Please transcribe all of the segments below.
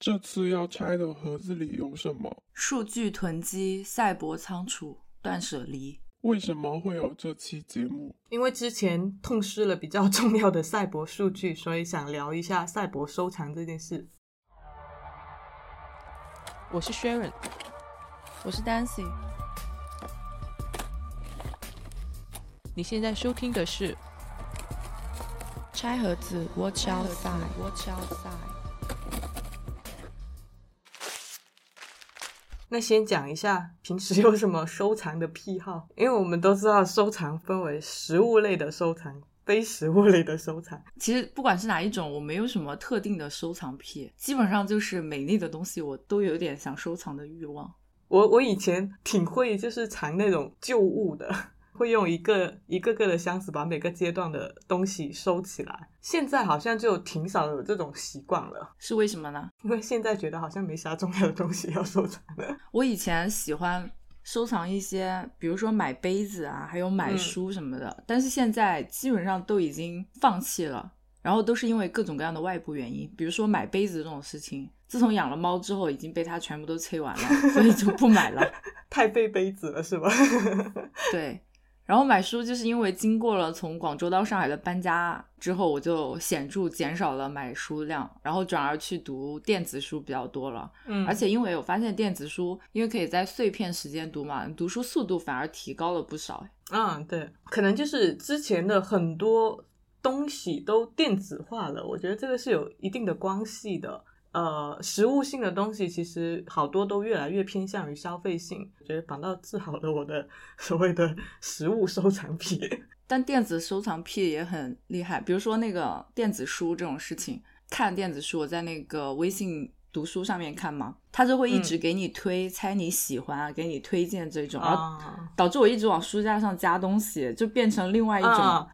这次要拆的盒子里有什么？数据囤积、赛博仓储、断舍离。为什么会有这期节目？因为之前痛失了比较重要的赛博数据，所以想聊一下赛博收藏这件事。我是 Sharon，我是 Dancy。你现在收听的是《拆盒子》，Watch outside，Watch outside。那先讲一下平时有什么收藏的癖好，因为我们都知道收藏分为实物类的收藏、非食物类的收藏。其实不管是哪一种，我没有什么特定的收藏癖，基本上就是美丽的东西，我都有点想收藏的欲望。我我以前挺会就是藏那种旧物的。会用一个一个个的箱子把每个阶段的东西收起来。现在好像就挺少有这种习惯了，是为什么呢？因为现在觉得好像没啥重要的东西要收藏了。我以前喜欢收藏一些，比如说买杯子啊，还有买书什么的，但是现在基本上都已经放弃了。然后都是因为各种各样的外部原因，比如说买杯子这种事情，自从养了猫之后，已经被它全部都催完了，所以就不买了。太费杯子了，是吧？对。然后买书就是因为经过了从广州到上海的搬家之后，我就显著减少了买书量，然后转而去读电子书比较多了。嗯，而且因为我发现电子书，因为可以在碎片时间读嘛，读书速度反而提高了不少。嗯，对，可能就是之前的很多东西都电子化了，我觉得这个是有一定的关系的。呃，实物性的东西其实好多都越来越偏向于消费性，觉得反倒治好了我的所谓的 实物收藏癖。但电子收藏癖也很厉害，比如说那个电子书这种事情，看电子书我在那个微信读书上面看嘛，他就会一直给你推，猜你喜欢啊，给你推荐这种，然后导致我一直往书架上加东西，就变成另外一种。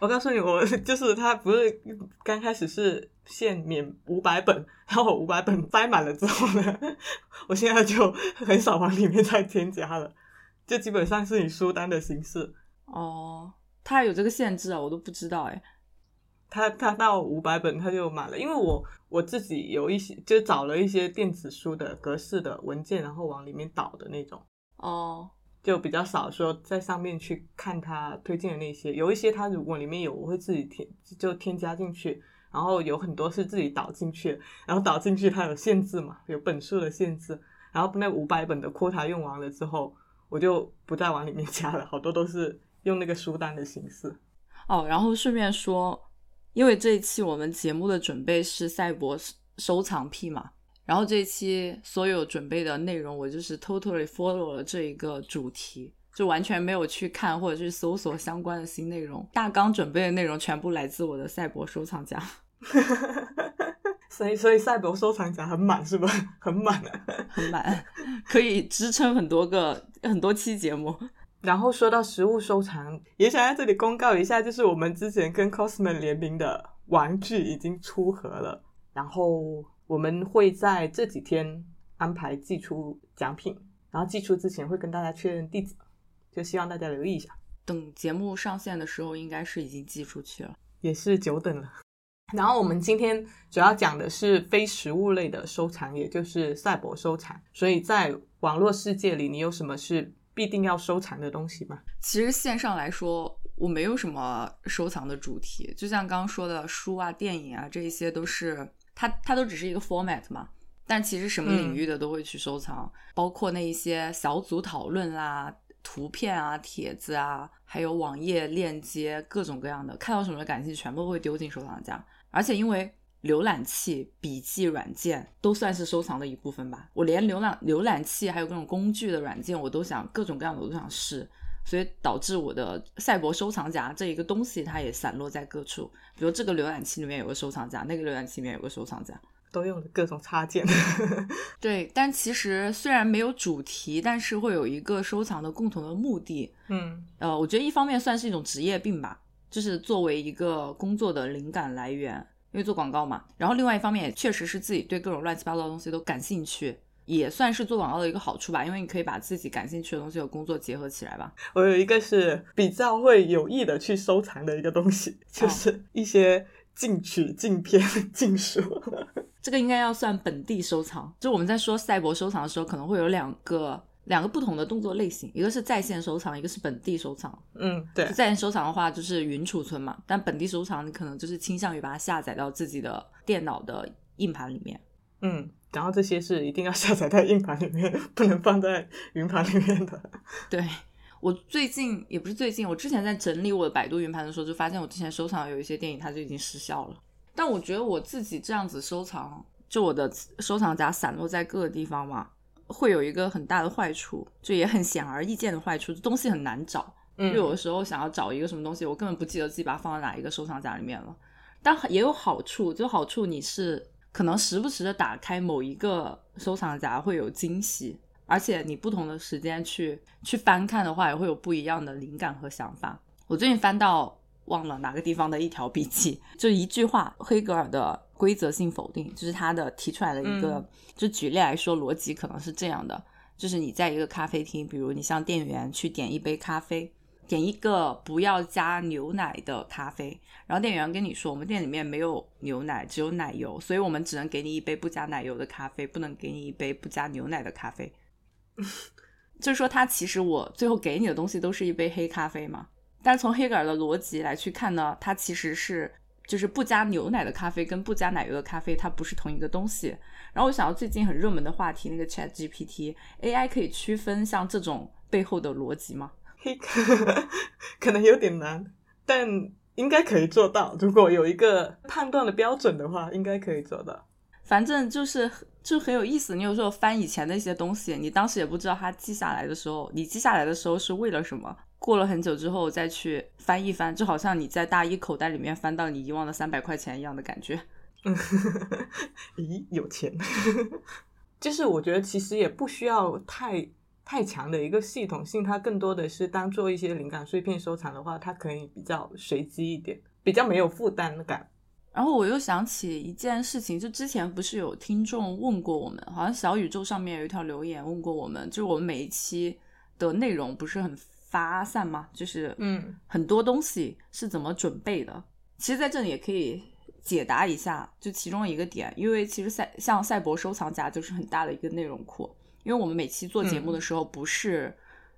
我告诉你，我 就是他，不是刚开始是限免五百本，然后五百本塞满了之后呢，我现在就很少往里面再添加了，就基本上是以书单的形式。哦，他有这个限制啊，我都不知道哎。他他到五百本他就满了，因为我我自己有一些就找了一些电子书的格式的文件，然后往里面导的那种。哦。就比较少说在上面去看他推荐的那些，有一些他如果里面有，我会自己添就添加进去，然后有很多是自己导进去，然后导进去它有限制嘛，有本数的限制，然后那五百本的 quota 用完了之后，我就不再往里面加了，好多都是用那个书单的形式。哦，然后顺便说，因为这一期我们节目的准备是赛博收藏癖嘛。然后这一期所有准备的内容，我就是 totally follow 了这一个主题，就完全没有去看或者去搜索相关的新内容。大纲准备的内容全部来自我的赛博收藏夹 所以所以赛博收藏夹很满是吧？很满，很满，可以支撑很多个很多期节目。然后说到实物收藏，也想在这里公告一下，就是我们之前跟 Cosmo 联名的玩具已经出盒了，然后。我们会在这几天安排寄出奖品，然后寄出之前会跟大家确认地址，就希望大家留意一下。等节目上线的时候，应该是已经寄出去了，也是久等了。然后我们今天主要讲的是非实物类的收藏，也就是赛博收藏。所以在网络世界里，你有什么是必定要收藏的东西吗？其实线上来说，我没有什么收藏的主题，就像刚刚说的书啊、电影啊，这一些都是。它它都只是一个 format 嘛，但其实什么领域的都会去收藏，包括那一些小组讨论啦、图片啊、帖子啊，还有网页链接，各种各样的，看到什么感兴趣，全部会丢进收藏夹。而且因为浏览器、笔记软件都算是收藏的一部分吧，我连浏览浏览器还有各种工具的软件，我都想各种各样的我都想试。所以导致我的赛博收藏夹这一个东西，它也散落在各处。比如这个浏览器里面有个收藏夹，那个浏览器里面有个收藏夹，都用了各种插件。对，但其实虽然没有主题，但是会有一个收藏的共同的目的。嗯，呃，我觉得一方面算是一种职业病吧，就是作为一个工作的灵感来源，因为做广告嘛。然后另外一方面也确实是自己对各种乱七八糟的东西都感兴趣。也算是做广告的一个好处吧，因为你可以把自己感兴趣的东西和工作结合起来吧。我有一个是比较会有意的去收藏的一个东西，就是一些禁曲、禁片、禁书。这个应该要算本地收藏。就我们在说赛博收藏的时候，可能会有两个两个不同的动作类型，一个是在线收藏，一个是本地收藏。嗯，对，在线收藏的话就是云储存嘛，但本地收藏你可能就是倾向于把它下载到自己的电脑的硬盘里面。嗯，然后这些是一定要下载在硬盘里面，不能放在云盘里面的。对我最近也不是最近，我之前在整理我的百度云盘的时候，就发现我之前收藏有一些电影它就已经失效了。但我觉得我自己这样子收藏，就我的收藏夹散落在各个地方嘛，会有一个很大的坏处，就也很显而易见的坏处，东西很难找。因为有的时候想要找一个什么东西，我根本不记得自己把它放在哪一个收藏夹里面了。但也有好处，就好处你是可能时不时的打开某一个收藏夹会有惊喜，而且你不同的时间去去翻看的话，也会有不一样的灵感和想法。我最近翻到忘了哪个地方的一条笔记，就一句话，黑格尔的规则性否定，就是他的提出来的一个，嗯就举例来说，逻辑可能是这样的，就是你在一个咖啡厅，比如你向店员去点一杯咖啡。点一个不要加牛奶的咖啡，然后店员跟你说，我们店里面没有牛奶，只有奶油，所以我们只能给你一杯不加奶油的咖啡，不能给你一杯不加牛奶的咖啡。就是说，它其实我最后给你的东西都是一杯黑咖啡嘛。但是从黑格尔的逻辑来去看呢，它其实是就是不加牛奶的咖啡跟不加奶油的咖啡，它不是同一个东西。然后我想到最近很热门的话题，那个 Chat GPT，AI 可以区分像这种背后的逻辑吗？嘿，可能有点难，但应该可以做到。如果有一个判断的标准的话，应该可以做到。反正就是就很有意思。你有时候翻以前的一些东西，你当时也不知道它记下来的时候，你记下来的时候是为了什么。过了很久之后再去翻一翻，就好像你在大衣口袋里面翻到你遗忘的三百块钱一样的感觉。嗯，咦，有钱，就是我觉得其实也不需要太太强的一个系统性，它更多的是当做一些灵感碎片收藏的话，它可以比较随机一点，比较没有负担感。然后我又想起一件事情，就之前不是有听众问过我们，好像小宇宙上面有一条留言问过我们，就是我们每一期的内容不是很发散吗？就是嗯很多东西是怎么准备的？其实在这里也可以解答一下，就其中一个点，因为其实赛像赛博收藏夹就是很大的一个内容库，因为我们每期做节目的时候不是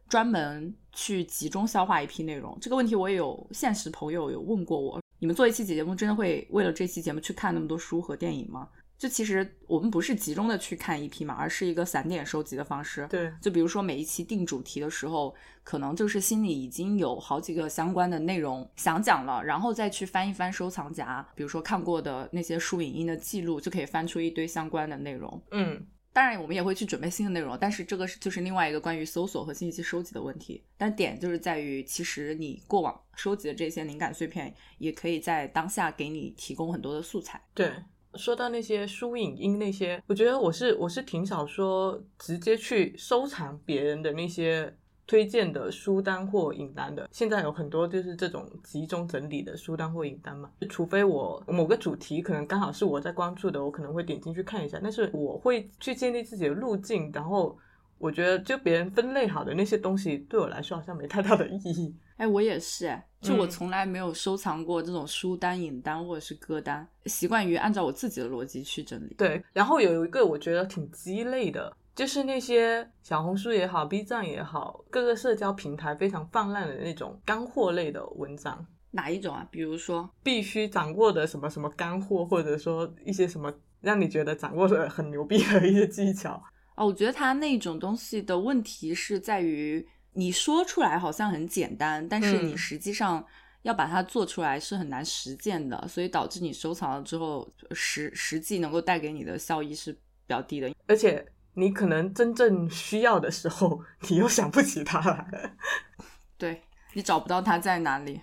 专门去集中消化一批内容，这个问题我也有现实朋友有问过我，你们做一期节目真的会为了这期节目去看那么多书和电影吗？就其实我们不是集中的去看一批嘛，而是一个散点收集的方式。对，就比如说每一期定主题的时候，可能就是心里已经有好几个相关的内容想讲了，然后再去翻一翻收藏夹，比如说看过的那些书影音的记录，就可以翻出一堆相关的内容。嗯当然，我们也会去准备新的内容，但是这个是就是另外一个关于搜索和信息收集的问题。但点就是在于，其实你过往收集的这些灵感碎片，也可以在当下给你提供很多的素材。对。说到那些书影音那些，我觉得我是我是挺少说直接去收藏别人的那些推荐的书单或影单的。现在有很多就是这种集中整理的书单或影单嘛，除非我某个主题可能刚好是我在关注的，我可能会点进去看一下。但是我会去建立自己的路径，然后我觉得就别人分类好的那些东西，对我来说好像没太大的意义。哎，我也是，哎，就我嗯从来没有收藏过这种书单、影单或者是歌单，习惯于按照我自己的逻辑去整理。对，然后有一个我觉得挺鸡肋的，就是那些小红书也好，B 站也好，各个社交平台非常泛滥的那种干货类的文章，哪一种啊？比如说，必须掌握的什么什么干货，或者说一些什么让你觉得掌握的很牛逼的一些技巧。哦，我觉得它那种东西的问题是在于，你说出来好像很简单，但是你嗯实际上要把它做出来是很难实践的，所以导致你收藏了之后，实实际能够带给你的效益是比较低的。而且你可能真正需要的时候，你又想不起它来。对你找不到它在哪里。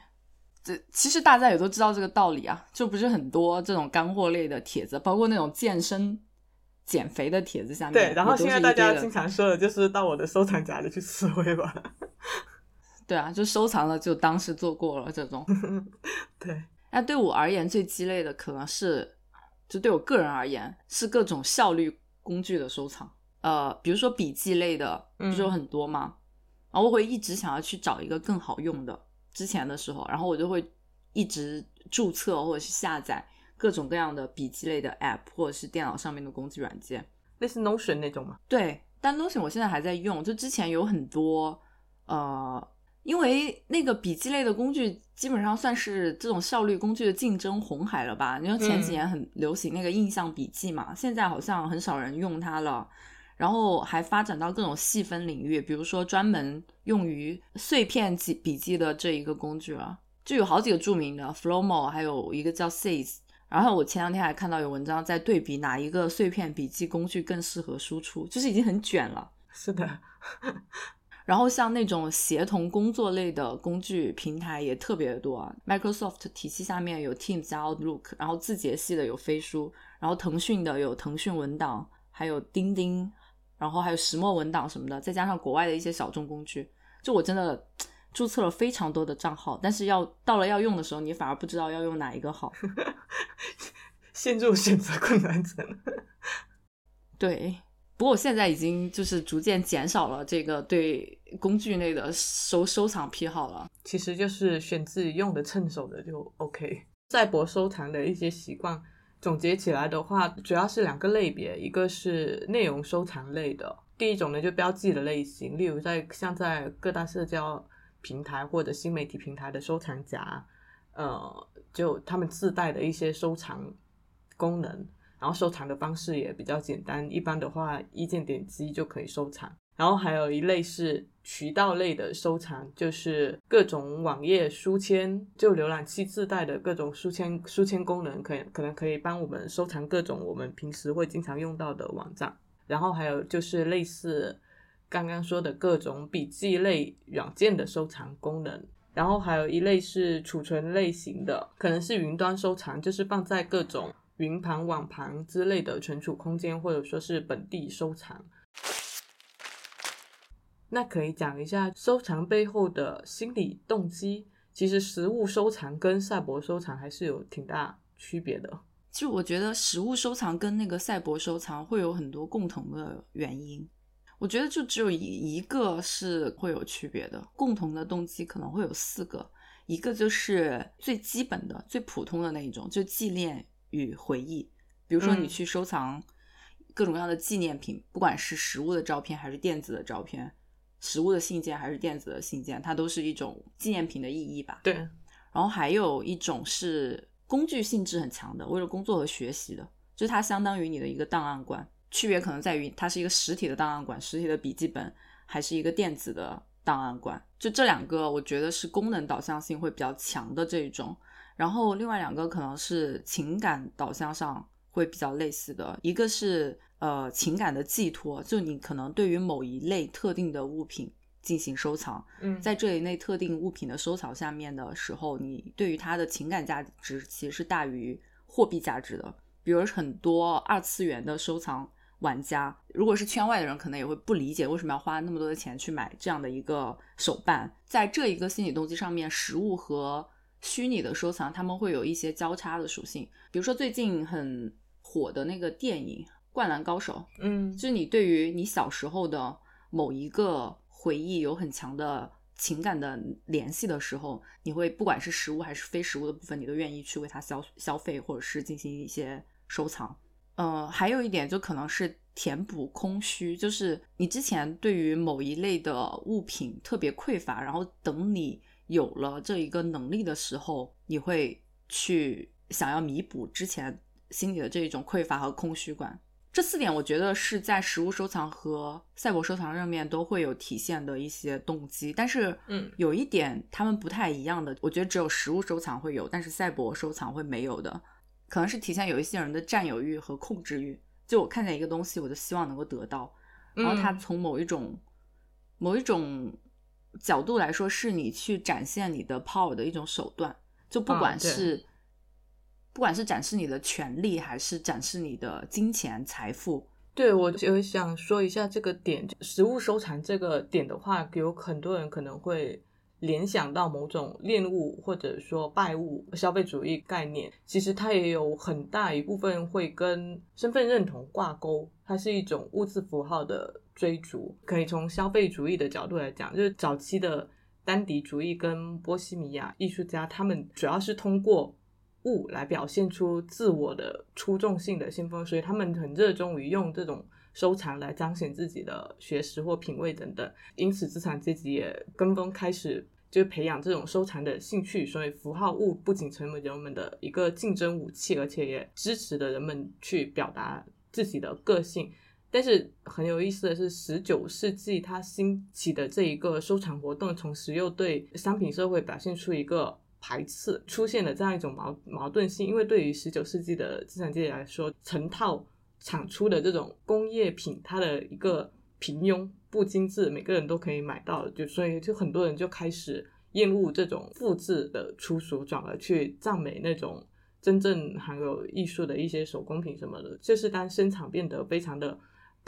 这其实大家也都知道这个道理啊，就不是很多这种干货类的帖子，包括那种健身、减肥的帖子下面，对，然后现在大家经常说的就是到我的收藏夹里去吃灰吧。对啊，就收藏了就当是做过了这种。对，那对我而言，最鸡肋的可能是，就对我个人而言，是各种效率工具的收藏。呃，比如说笔记类的，不是有嗯很多吗？然后我会一直想要去找一个更好用的。之前的时候，然后我就会一直注册或者是下载各种各样的笔记类的 App 或者是电脑上面的工具软件。类似 Notion 那种吗？对，但 Notion 我现在还在用，就之前有很多呃，因为那个笔记类的工具基本上算是这种效率工具的竞争红海了吧？你说前几年很流行那个印象笔记嘛，现在好像很少人用它了。然后还发展到各种细分领域，比如说专门用于碎片记笔记的这一个工具了，就有好几个著名的 Flowmo，还有一个叫 Sees。然后我前两天还看到有文章在对比哪一个碎片笔记工具更适合输出，就是已经很卷了。是的。然后像那种协同工作类的工具平台也特别的多，Microsoft 体系下面有 Teams 加 Outlook，然后字节系的有飞书，然后腾讯的有腾讯文档，还有钉钉。然后还有石墨文档什么的，再加上国外的一些小众工具，就我真的注册了非常多的账号，但是要到了要用的时候，你反而不知道要用哪一个好，陷入选择困难症。对，不过我现在已经就是逐渐减少了这个对工具类的收收藏癖好了。其实就是选自己用的趁手的就 OK。赛博收藏的一些习惯。总结起来的话，主要是两个类别，一个是内容收藏类的，第一种呢就标记的类型，例如在像在各大社交平台或者新媒体平台的收藏夹，呃，就他们自带的一些收藏功能，然后收藏的方式也比较简单，一般的话一键点击就可以收藏。然后还有一类是渠道类的收藏，就是各种网页书签，就浏览器自带的各种书签书签功能，可可能可以帮我们收藏各种我们平时会经常用到的网站。然后还有就是类似刚刚说的各种笔记类软件的收藏功能。然后还有一类是储存类型的，可能是云端收藏，就是放在各种云盘、网盘之类的存储空间，或者说是本地收藏。那可以讲一下收藏背后的心理动机。其实实物收藏跟赛博收藏还是有挺大区别的。就我觉得实物收藏跟那个赛博收藏会有很多共同的原因。我觉得就只有一一个是会有区别的，共同的动机可能会有四个。一个就是最基本的、最普通的那一种，就纪念与回忆。比如说你去收藏各种各样的纪念品，不管是实物的照片还是电子的照片。实物的信件还是电子的信件，它都是一种纪念品的意义吧。对。然后还有一种是工具性质很强的，为了工作和学习的，就是它相当于你的一个档案馆。区别可能在于它是一个实体的档案馆，实体的笔记本，还是一个电子的档案馆。就这两个，我觉得是功能导向性会比较强的这一种。然后另外两个可能是情感导向上会比较类似的，一个是。呃，情感的寄托，就你可能对于某一类特定的物品进行收藏，嗯，在这一类特定物品的收藏下面的时候，你对于它的情感价值其实是大于货币价值的。比如很多二次元的收藏玩家，如果是圈外的人，可能也会不理解为什么要花那么多的钱去买这样的一个手办。在这一个心理动机上面，实物和虚拟的收藏，他们会有一些交叉的属性。比如说最近很火的那个电影。灌篮高手，嗯，就是你对于你小时候的某一个回忆有很强的情感的联系的时候，你会不管是实物还是非实物的部分，你都愿意去为它消消费或者是进行一些收藏。呃，还有一点就可能是填补空虚，就是你之前对于某一类的物品特别匮乏，然后等你有了这一个能力的时候，你会去想要弥补之前心里的这一种匮乏和空虚感。这四点我觉得是在实物收藏和赛博收藏上面都会有体现的一些动机，但是，嗯，有一点他们不太一样的，我觉得只有实物收藏会有，但是赛博收藏会没有的，可能是体现有一些人的占有欲和控制欲。就我看见一个东西，我就希望能够得到，然后他从某一种某一种角度来说，是你去展现你的 power 的一种手段，就不管是。不管是展示你的权利，还是展示你的金钱财富，对我就想说一下这个点，实物收藏这个点的话，有很多人可能会联想到某种恋物或者说拜物消费主义概念，其实它也有很大一部分会跟身份认同挂钩，它是一种物质符号的追逐。可以从消费主义的角度来讲，就是早期的丹迪主义跟波西米亚艺术家，他们主要是通过。物来表现出自我的出众性的先锋，所以他们很热衷于用这种收藏来彰显自己的学识或品味等等。因此，资产阶级也跟风开始就培养这种收藏的兴趣，所以符号物不仅成为人们的一个竞争武器，而且也支持的人们去表达自己的个性。但是很有意思的是，十九世纪它兴起的这一个收藏活动，同时又对商品社会表现出一个排斥，出现了这样一种矛矛盾性。因为对于十九世纪的资产阶级来说，成套产出的这种工业品，它的一个平庸不精致，每个人都可以买到，就所以就很多人就开始厌恶这种复制的出俗，转而去赞美那种真正含有艺术的一些手工品什么的。就是当生产变得非常的。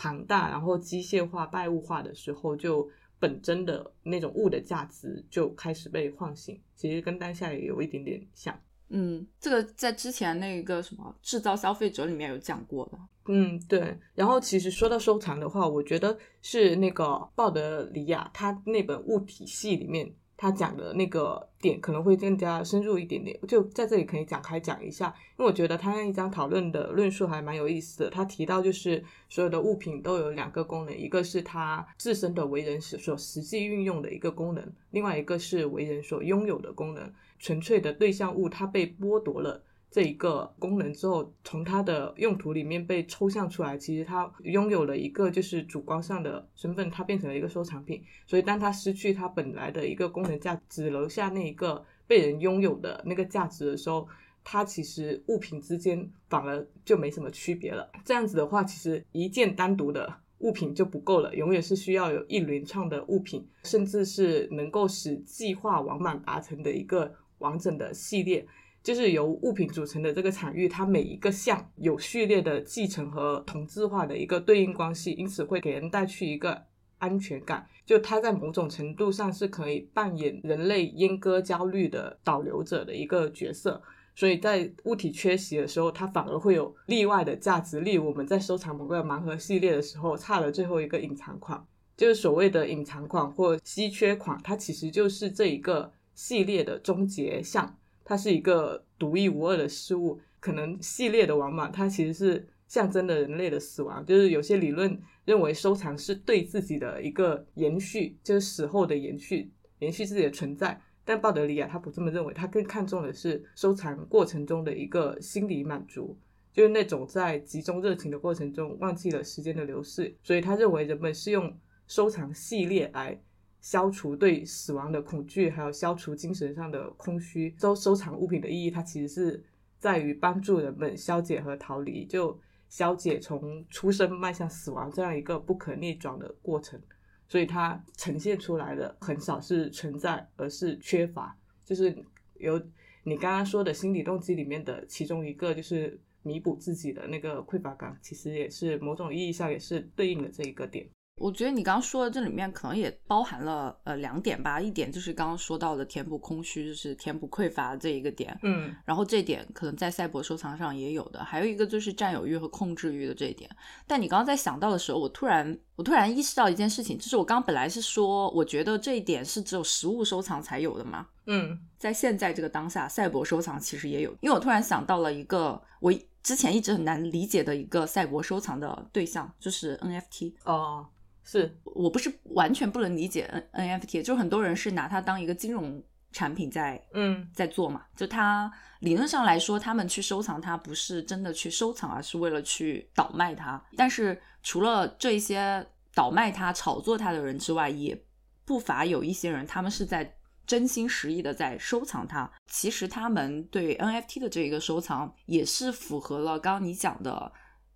庞大，然后机械化、拜物化的时候，就本真的那种物的价值就开始被唤醒。其实跟当下也有一点点像。嗯，这个在之前那个什么制造消费者里面有讲过的。嗯，对。然后其实说到收藏的话，我觉得是那个鲍德里亚他那本物体系里面。他讲的那个点可能会更加深入一点点，就在这里可以展开讲一下，因为我觉得他那一章讨论的论述还蛮有意思的。他提到就是所有的物品都有两个功能，一个是他自身的为人所实际运用的一个功能，另外一个是为人所拥有的功能。纯粹的对象物，它被剥夺了。这一个功能之后，从它的用途里面被抽象出来，其实它拥有了一个就是主观上的身份，它变成了一个收藏品。所以当它失去它本来的一个功能价，只留下那一个被人拥有的那个价值的时候，它其实物品之间反而就没什么区别了。这样子的话，其实一件单独的物品就不够了，永远是需要有一连串的物品，甚至是能够使计划完满达成的一个完整的系列。就是由物品组成的这个场域，它每一个项有序列的继承和同质化的一个对应关系，因此会给人带去一个安全感。就它在某种程度上是可以扮演人类阉割焦虑的导流者的一个角色。所以在物体缺席的时候，它反而会有例外的价值。例如我们在收藏某个盲盒系列的时候，差了最后一个隐藏款，就是所谓的隐藏款或稀缺款，它其实就是这一个系列的终结项。它是一个独一无二的事物，可能系列的王莽，它其实是象征的人类的死亡。就是有些理论认为收藏是对自己的一个延续，就是死后的延续，延续自己的存在。但鲍德里亚他不这么认为，他更看重的是收藏过程中的一个心理满足，就是那种在集中热情的过程中忘记了时间的流逝。所以他认为人们是用收藏系列来。消除对死亡的恐惧，还有消除精神上的空虚。收收藏物品的意义，它其实是在于帮助人们消解和逃离，就消解从出生迈向死亡这样一个不可逆转的过程。所以它呈现出来的很少是存在，而是缺乏。就是有你刚刚说的心理动机里面的其中一个，就是弥补自己的那个匮乏感，其实也是某种意义上也是对应的这一个点。我觉得你刚刚说的这里面可能也包含了呃两点吧，一点就是刚刚说到的填补空虚，就是填补匮乏这一个点，嗯，然后这点可能在赛博收藏上也有的，还有一个就是占有欲和控制欲的这一点。但你刚刚在想到的时候，我突然我突然意识到一件事情，就是我刚刚本来是说，我觉得这一点是只有实物收藏才有的嘛，嗯，在现在这个当下，赛博收藏其实也有，因为我突然想到了一个我之前一直很难理解的一个赛博收藏的对象，就是 NFT 哦。是我不是完全不能理解 N NFT，就很多人是拿它当一个金融产品在嗯在做嘛。就它理论上来说，他们去收藏它不是真的去收藏，而是为了去倒卖它。但是除了这一些倒卖它、炒作它的人之外，也不乏有一些人，他们是在真心实意的在收藏它。其实他们对 NFT 的这一个收藏，也是符合了刚刚你讲的。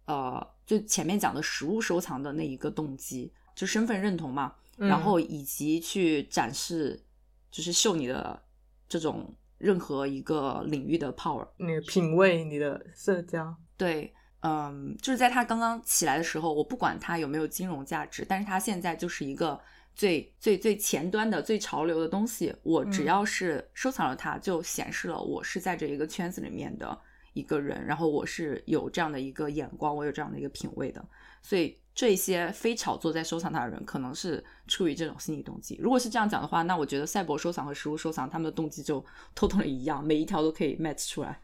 呃，就前面讲的实物收藏的那一个动机，就身份认同嘛，然后以及去展示，就是秀你的这种任何一个领域的 power，你的品味，你的社交，对，嗯，就是在他刚刚起来的时候，我不管它有没有金融价值，但是它现在就是一个最最最前端的、最潮流的东西，我只要是收藏了它，就显示了我是在这一个圈子里面的。一个人，然后我是有这样的一个眼光，我有这样的一个品味的，所以这些非炒作在收藏它的人，可能是出于这种心理动机。如果是这样讲的话，那我觉得赛博收藏和实物收藏他们的动机就 偷偷的一样，每一条都可以 match 出来。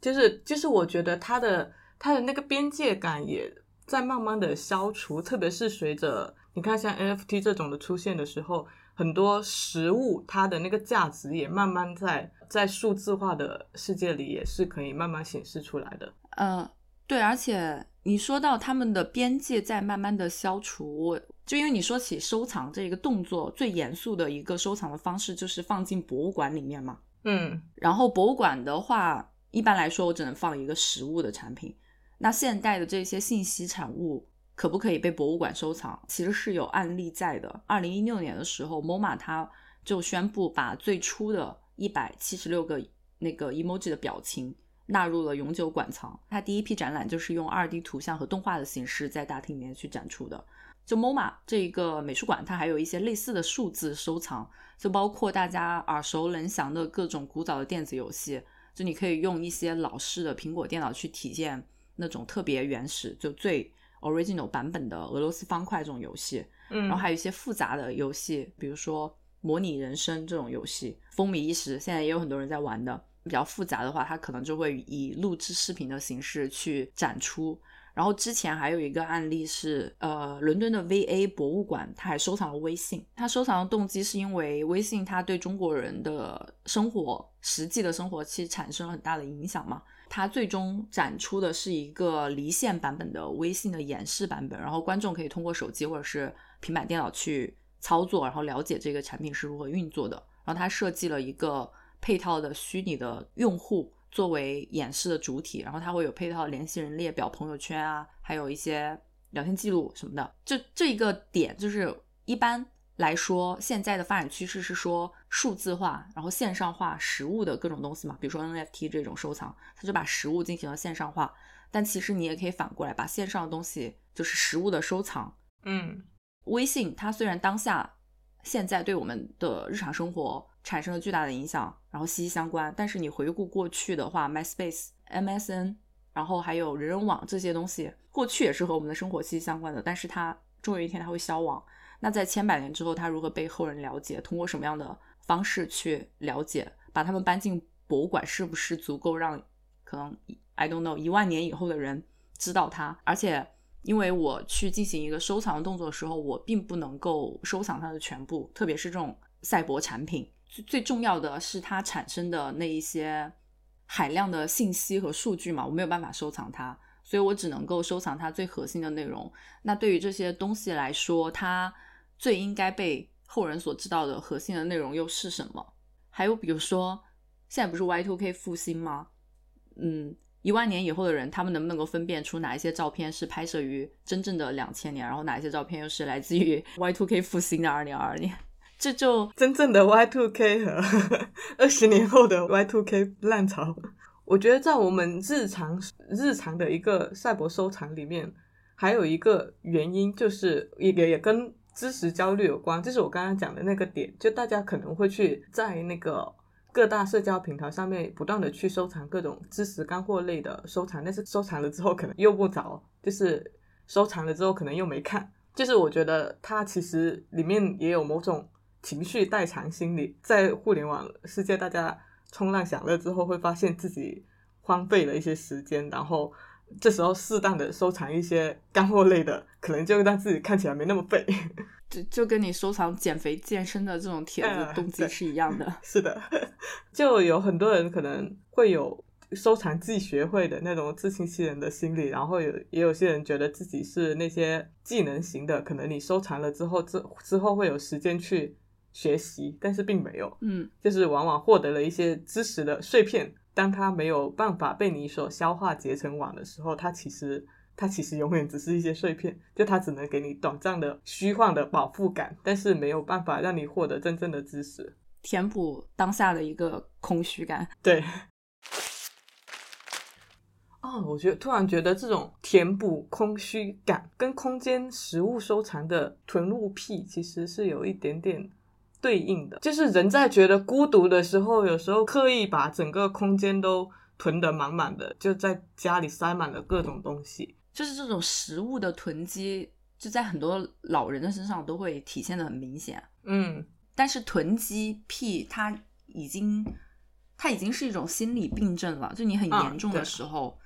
就是就是我觉得它的它的那个边界感也在慢慢的消除，特别是随着你看像 NFT 这种的出现的时候，很多实物它的那个价值也慢慢在在数字化的世界里也是可以慢慢显示出来的。嗯，对，而且你说到他们的边界在慢慢的消除，就因为你说起收藏这个动作，最严肃的一个收藏的方式就是放进博物馆里面嘛。嗯然后博物馆的话，一般来说我只能放一个实物的产品。那现代的这些信息产物可不可以被博物馆收藏？其实是有案例在的。二零一六年的时候，MoMA 它就宣布把最初的一百七十六个那个 emoji 的表情纳入了永久馆藏。它第一批展览就是用二 D 图像和动画的形式在大厅里面去展出的。就 MoMA 这一个美术馆，它还有一些类似的数字收藏，就包括大家耳熟能详的各种古早的电子游戏。就你可以用一些老式的苹果电脑去体验那种特别原始、就最 original 版本的俄罗斯方块这种游戏。嗯，然后还有一些复杂的游戏，比如说模拟人生这种游戏，风靡一时，现在也有很多人在玩的。比较复杂的话，它可能就会以录制视频的形式去展出。然后之前还有一个案例是，呃，伦敦的 VA 博物馆，它还收藏了微信。它收藏的动机是因为微信它对中国人的生活、实际的生活其实产生了很大的影响嘛。它最终展出的是一个离线版本的微信的演示版本，然后观众可以通过手机或者是平板电脑去操作，然后了解这个产品是如何运作的。然后它设计了一个配套的虚拟的用户作为演示的主体，然后它会有配套联系人列表、朋友圈啊，还有一些聊天记录什么的。就这一个点就是一般来说，现在的发展趋势是说数字化，然后线上化实物的各种东西嘛，比如说 NFT 这种收藏，它就把实物进行了线上化。但其实你也可以反过来把线上的东西，就是实物的收藏。嗯微信它虽然当下现在对我们的日常生活产生了巨大的影响，然后息息相关，但是你回顾过去的话，MySpace、MSN，然后还有人人网这些东西，过去也是和我们的生活息息相关的，但是它终有一天它会消亡。那在千百年之后，它如何被后人了解？通过什么样的方式去了解？把他们搬进博物馆，是不是足够让可能 I don't know 一万年以后的人知道它？而且，因为我去进行一个收藏的动作的时候，我并不能够收藏它的全部，特别是这种赛博产品。最最重要的是它产生的那一些海量的信息和数据嘛，我没有办法收藏它，所以我只能够收藏它最核心的内容。那对于这些东西来说，它最应该被后人所知道的核心的内容又是什么？还有比如说，现在不是 Y2K 复兴吗？嗯，一万年以后的人，他们能不能够分辨出哪一些照片是拍摄于真正的两千年，然后哪一些照片又是来自于 Y2K 复兴的二零二二年？这就 真正的 Y two K 和 二十年后的 Y two K 浪潮，我觉得在我们日常日常的一个赛博收藏里面，还有一个原因就是也也也跟知识焦虑有关，就是我刚刚讲的那个点，就大家可能会去在那个各大社交平台上面不断的去收藏各种知识干货类的收藏，但是收藏了之后可能用不着，就是收藏了之后可能又没看，就是我觉得它其实里面也有某种。情绪代偿心理，在互联网世界，大家冲浪享乐之后，会发现自己荒废了一些时间，然后这时候适当的收藏一些干货类的，可能就让自己看起来没那么废。就就跟你收藏减肥健身的这种帖子动机是一样的。是的，就有很多人可能会有收藏既学会的那种自欺欺人的心理，然后有也有些人觉得自己是那些技能型的，可能你收藏了之后之之后会有时间去。学习，但是并没有，嗯，就是往往获得了一些知识的碎片，当它没有办法被你所消化结成网的时候，它其实它其实永远只是一些碎片，就它只能给你短暂的虚幻的饱腹感，但是没有办法让你获得真正的知识，填补当下的一个空虚感。对。哦，我觉得突然觉得这种填补空虚感跟空间食物收藏的囤物癖其实是有一点点。对应的就是人在觉得孤独的时候，有时候刻意把整个空间都囤得满满的，就在家里塞满了各种东西。就是这种食物的囤积，就在很多老人的身上都会体现的很明显。嗯，但是囤积癖它已经它已经是一种心理病症了。就你很啊严重的时候，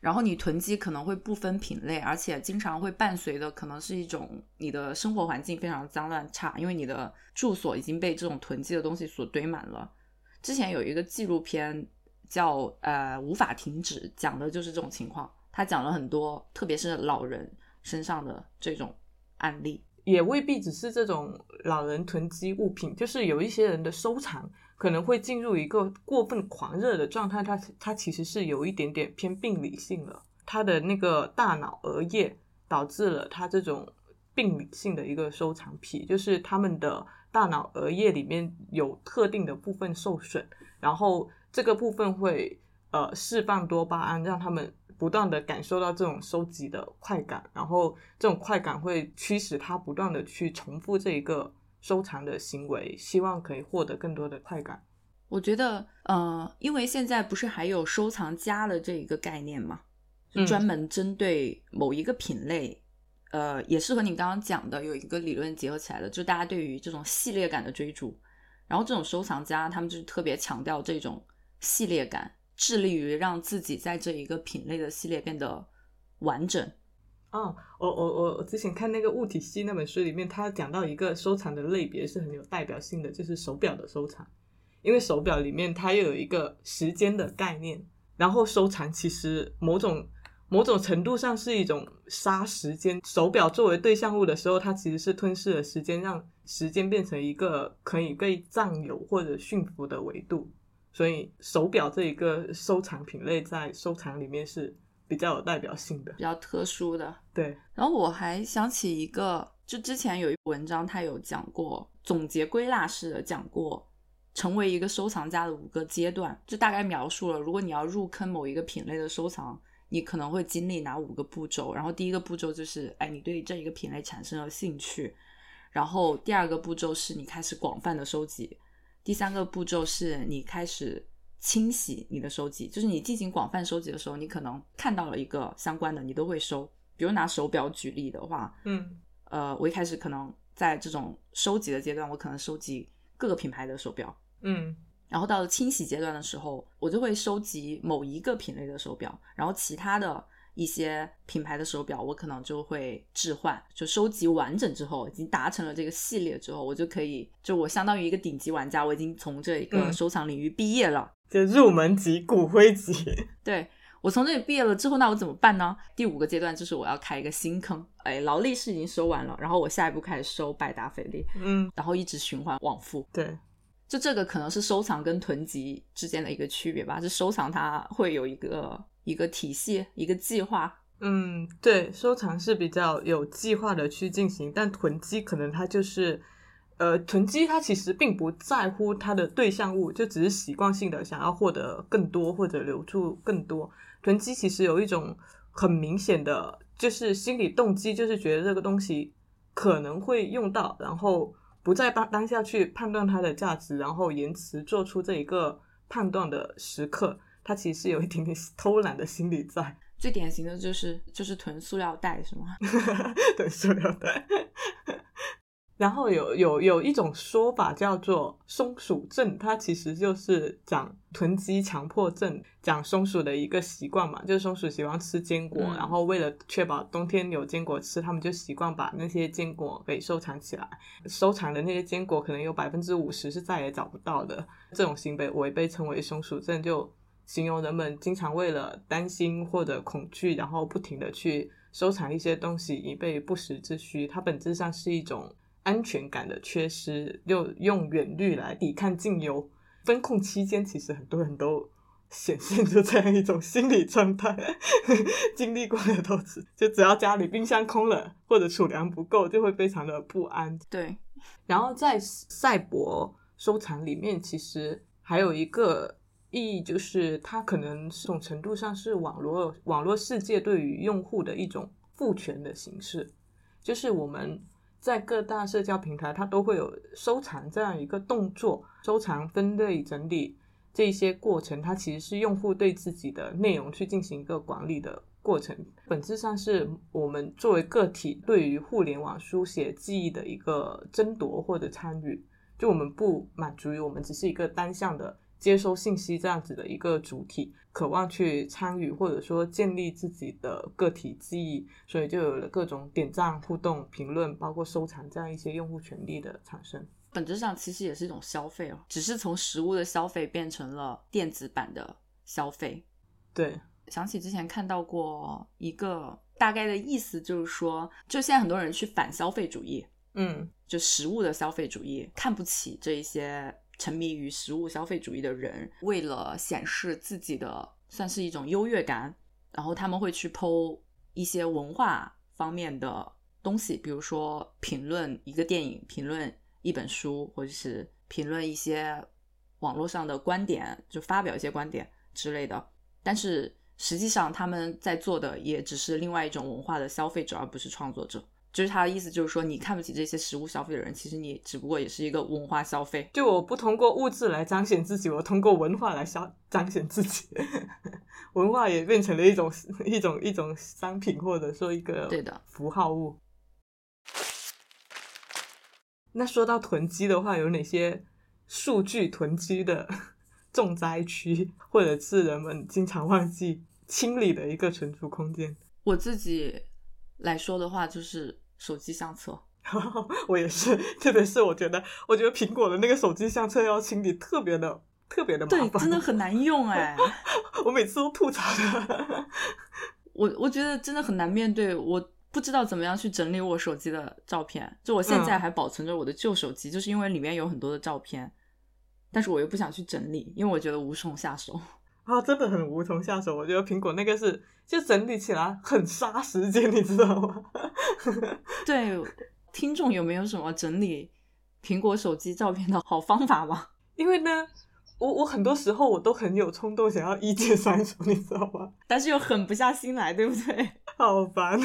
然后你囤积可能会不分品类，而且经常会伴随的可能是一种你的生活环境非常脏乱差，因为你的住所已经被这种囤积的东西所堆满了。之前有一个纪录片叫呃无法停止，讲的就是这种情况。他讲了很多，特别是老人身上的这种案例。也未必只是这种老人囤积物品，就是有一些人的收藏可能会进入一个过分狂热的状态，他他其实是有一点点偏病理性了，他的那个大脑额叶导致了他这种病理性的一个收藏癖，就是他们的大脑额叶里面有特定的部分受损，然后这个部分会呃释放多巴胺，让他们不断的感受到这种收集的快感，然后这种快感会驱使他不断的去重复这一个收藏的行为，希望可以获得更多的快感。我觉得，呃，因为现在不是还有收藏家的这一个概念嘛，就专门针对某一个品类，呃，也是和你刚刚讲的有一个理论结合起来的，就大家对于这种系列感的追逐，然后这种收藏家他们就是特别强调这种系列感，致力于让自己在这一个品类的系列变得完整。哦，我我我我之前看那个物体系那本书里面，他讲到一个收藏的类别是很有代表性的，就是手表的收藏。因为手表里面它又有一个时间的概念，然后收藏其实某种某种程度上是一种杀时间。手表作为对象物的时候，它其实是吞噬了时间，让时间变成一个可以被占有或者驯服的维度。所以手表这一个收藏品类在收藏里面是比较有代表性的比。较特殊的。对，然后我还想起一个，就之前有一文章，他有讲过总结归纳式的讲过成为一个收藏家的五个阶段，就大概描述了如果你要入坑某一个品类的收藏，你可能会经历哪五个步骤。然后第一个步骤就是，哎，你对这一个品类产生了兴趣。然后第二个步骤是你开始广泛的收集，第三个步骤是你开始清洗你的收集，就是你进行广泛收集的时候，你可能看到了一个相关的，你都会收。比如拿手表举例的话，嗯呃，我一开始可能在这种收集的阶段，我可能收集各个品牌的手表，嗯然后到了清洗阶段的时候，我就会收集某一个品类的手表，然后其他的一些品牌的手表，我可能就会置换。就收集完整之后，已经达成了这个系列之后，我就可以，就我相当于一个顶级玩家，我已经从这一个嗯收藏领域毕业了。就入门级、骨灰级。对我从这里毕业了之后，那我怎么办呢？第五个阶段就是我要开一个新坑，哎，劳力士已经收完了，然后我下一步开始收百达翡丽，嗯，然后一直循环往复。对，就这个可能是收藏跟囤积之间的一个区别吧。就收藏它会有一个一个体系、一个计划。嗯，对，收藏是比较有计划的去进行，但囤积可能它就是，呃，囤积它其实并不在乎它的对象物，就只是习惯性的想要获得更多或者留住更多。囤积其实有一种很明显的，就是心理动机，就是觉得这个东西可能会用到，然后不在当当下去判断它的价值，然后延迟做出这一个判断的时刻，它其实是有一点点偷懒的心理在。最典型的就是就是囤塑料袋，是吗？囤，塑料袋。然后有有有一种说法叫做松鼠症，它其实就是讲囤积强迫症，讲松鼠的一个习惯嘛，就是松鼠喜欢吃坚果，嗯然后为了确保冬天有坚果吃，他们就习惯把那些坚果给收藏起来。收藏的那些坚果可能有百分之五十是再也找不到的，这种行为为被称为松鼠症，就形容人们经常为了担心或者恐惧，然后不停的去收藏一些东西以备不时之需。它本质上是一种安全感的缺失，又用远虑来抵抗近忧。风控期间，其实很多人都显现出这样一种心理状态，经历过的都是，就只要家里冰箱空了或者储粮不够，就会非常的不安。对，然后在赛博收藏里面，其实还有一个意义，就是它可能这种程度上是网络网络世界对于用户的一种赋权的形式，就是我们在各大社交平台，它都会有收藏这样一个动作，收藏、分类、整理这些过程，它其实是用户对自己的内容去进行一个管理的过程，本质上是我们作为个体对于互联网书写记忆的一个争夺或者参与。就我们不满足于我们只是一个单向的接收信息这样子的一个主体，渴望去参与或者说建立自己的个体记忆，所以就有了各种点赞、互动、评论，包括收藏这样一些用户权利的产生。本质上其实也是一种消费哦，只是从实物的消费变成了电子版的消费。对，想起之前看到过一个大概的意思，就是说，就现在很多人去反消费主义，嗯就实物的消费主义，看不起这一些沉迷于食物消费主义的人，为了显示自己的算是一种优越感，然后他们会去剖一些文化方面的东西，比如说评论一个电影，评论一本书，或者是评论一些网络上的观点，就发表一些观点之类的。但是实际上他们在做的也只是另外一种文化的消费者，而不是创作者。就是他的意思，就是说你看不起这些食物消费的人，其实你只不过也是一个文化消费。就我不通过物质来彰显自己，我通过文化来消彰显自己，文化也变成了一种 一种一种商品，或者说一个对的符号物。那说到囤积的话，有哪些数据囤积的 重灾区，或者是人们经常忘记清理的一个存储空间？我自己来说的话，就是手机相册。我也是，特别是我觉得，我觉得苹果的那个手机相册要清理特别的特别的麻对，烦，真的很难用 哎。我每次都吐槽的。我我觉得真的很难面对，我不知道怎么样去整理我手机的照片。就我现在嗯还保存着我的旧手机，就是因为里面有很多的照片，但是我又不想去整理，因为我觉得无从下手。啊，真的很无从下手。我觉得苹果那个是，就整理起来很杀时间，你知道吗？对，听众有没有什么整理苹果手机照片的好方法吗？因为呢，我我很多时候我都很有冲动想要一键删除，你知道吗？但是又狠不下心来，对不对？好烦。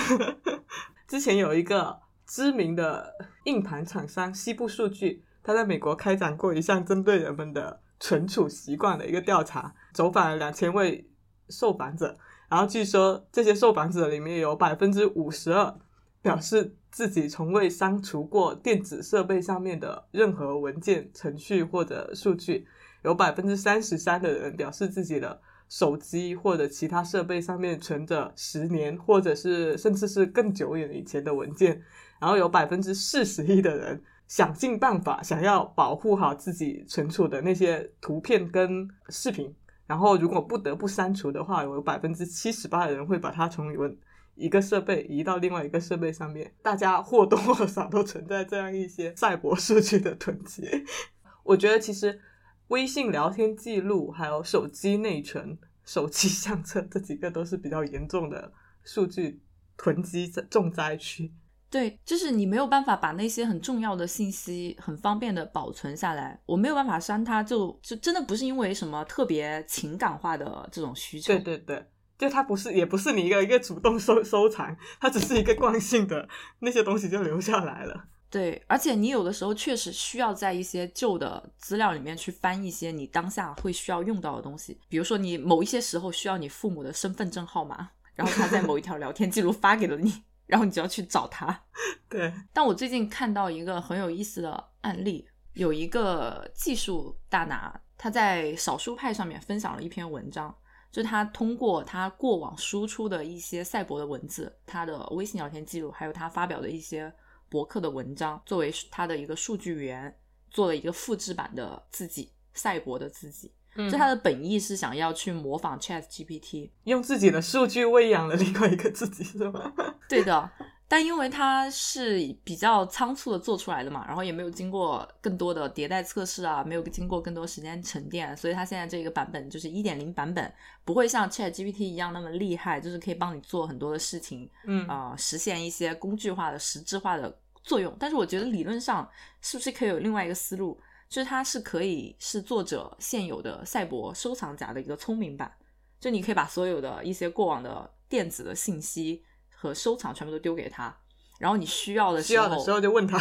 之前有一个知名的硬盘厂商西部数据，他在美国开展过一项针对人们的存储习惯的一个调查，走访了两千位受访者，然后据说这些受访者里面有百分之五十二表示自己从未删除过电子设备上面的任何文件、程序或者数据，有百分之三十三的人表示自己的手机或者其他设备上面存着十年或者是甚至是更久远以前的文件，然后有百分之四十一的人想尽办法想要保护好自己存储的那些图片跟视频，然后如果不得不删除的话，有百分之七十八的人会把它从一个设备移到另外一个设备上面，大家或多或少都存在这样一些赛博数据的囤积。我觉得其实微信聊天记录、还有手机内存、手机相册这几个都是比较严重的数据囤积重灾区。对，就是你没有办法把那些很重要的信息很方便的保存下来，我没有办法删它就，就真的不是因为什么特别情感化的这种需求。对对对，就它不是，也不是你一个一个主动收收藏，它只是一个惯性的那些东西就留下来了。对，而且你有的时候确实需要在一些旧的资料里面去翻一些你当下会需要用到的东西，比如说你某一些时候需要你父母的身份证号码，然后他在某一条聊天记录发给了你，然后你就要去找他。对，但我最近看到一个很有意思的案例，有一个技术大拿，他在少数派上面分享了一篇文章，就是他通过他过往输出的一些赛博的文字，他的微信聊天记录，还有他发表的一些博客的文章，作为他的一个数据源，做了一个复制版的自己，赛博的自己。嗯就他的本意是想要去模仿 Chat GPT，用自己的数据喂养了另外一个自己，是吗？对的，但因为它是比较仓促的做出来的嘛，然后也没有经过更多的迭代测试啊，没有经过更多时间沉淀，所以它现在这个版本就是一点零版本，不会像 Chat GPT 一样那么厉害，就是可以帮你做很多的事情，嗯啊、实现一些工具化的、实质化的作用。但是我觉得理论上是不是可以有另外一个思路，就是它是可以是作者现有的赛博收藏夹的一个聪明版，就你可以把所有的一些过往的电子的信息和收藏全部都丢给他，然后你需要的时候，需要的时候就问他。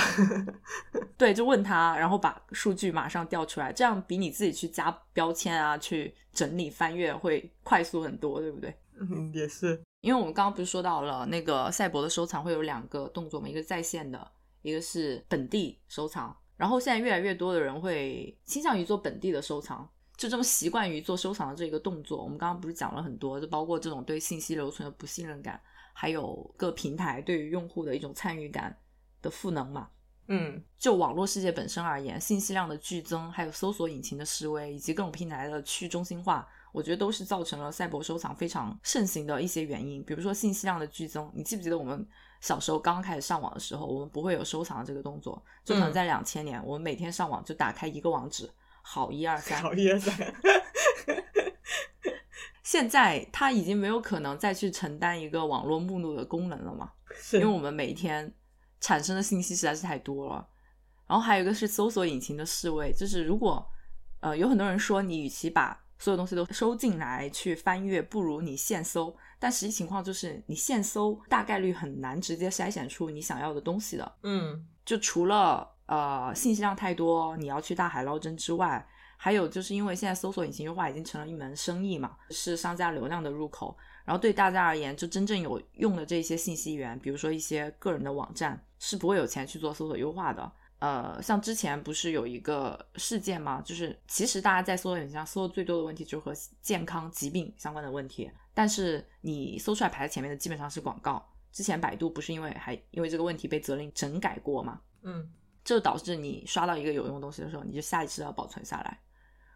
对，就问他，然后把数据马上调出来，这样比你自己去加标签啊、去整理翻阅会快速很多，对不对？嗯，也是。因为我们刚刚不是说到了那个赛博的收藏会有两个动作嘛，一个在线的，一个是本地收藏。然后现在越来越多的人会倾向于做本地的收藏，就这么习惯于做收藏的这个动作。我们刚刚不是讲了很多，就包括这种对信息留存的不信任感，还有各平台对于用户的一种参与感的赋能嘛。嗯就网络世界本身而言，信息量的剧增，还有搜索引擎的式微，以及各种平台的去中心化，我觉得都是造成了赛博收藏非常盛行的一些原因。比如说信息量的剧增，你记不记得我们小时候刚刚开始上网的时候，我们不会有收藏这个动作，就可能嗯在两千年，我们每天上网就打开一个网址，好一二三。好一二三。现在它已经没有可能再去承担一个网络目录的功能了嘛？是因为我们每一天产生的信息实在是太多了。然后还有一个是搜索引擎的示威，就是如果呃有很多人说你与其把所有东西都收进来去翻阅，不如你现搜。但实际情况就是你现搜大概率很难直接筛选出你想要的东西的。嗯就除了呃信息量太多，你要去大海捞针之外，还有就是因为现在搜索引擎优化已经成了一门生意嘛，是商家流量的入口。然后对大家而言，就真正有用的这些信息源，比如说一些个人的网站，是不会有钱去做搜索优化的。呃，像之前不是有一个事件吗？就是其实大家在搜索引擎上搜的最多的问题，就是和健康疾病相关的问题，但是你搜出来排在前面的基本上是广告。之前百度不是因为还因为这个问题被责令整改过吗？嗯这就导致你刷到一个有用的东西的时候，你就下意识的要保存下来。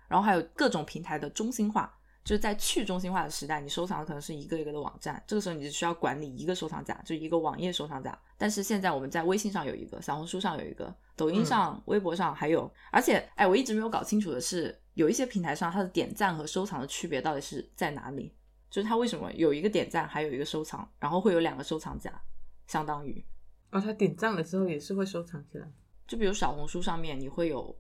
然后还有各种平台的中心化，就是在去中心化的时代，你收藏的可能是一个一个的网站，这个时候你就需要管理一个收藏夹，就一个网页收藏夹。但是现在我们在微信上有一个，小红书上有一个，抖音上、微博上还有，而且哎，我一直没有搞清楚的是，有一些平台上它的点赞和收藏的区别到底是在哪里？就是它为什么有一个点赞，还有一个收藏，然后会有两个收藏夹，相当于。哦，它点赞了之后也是会收藏起来。就比如小红书上面，你会有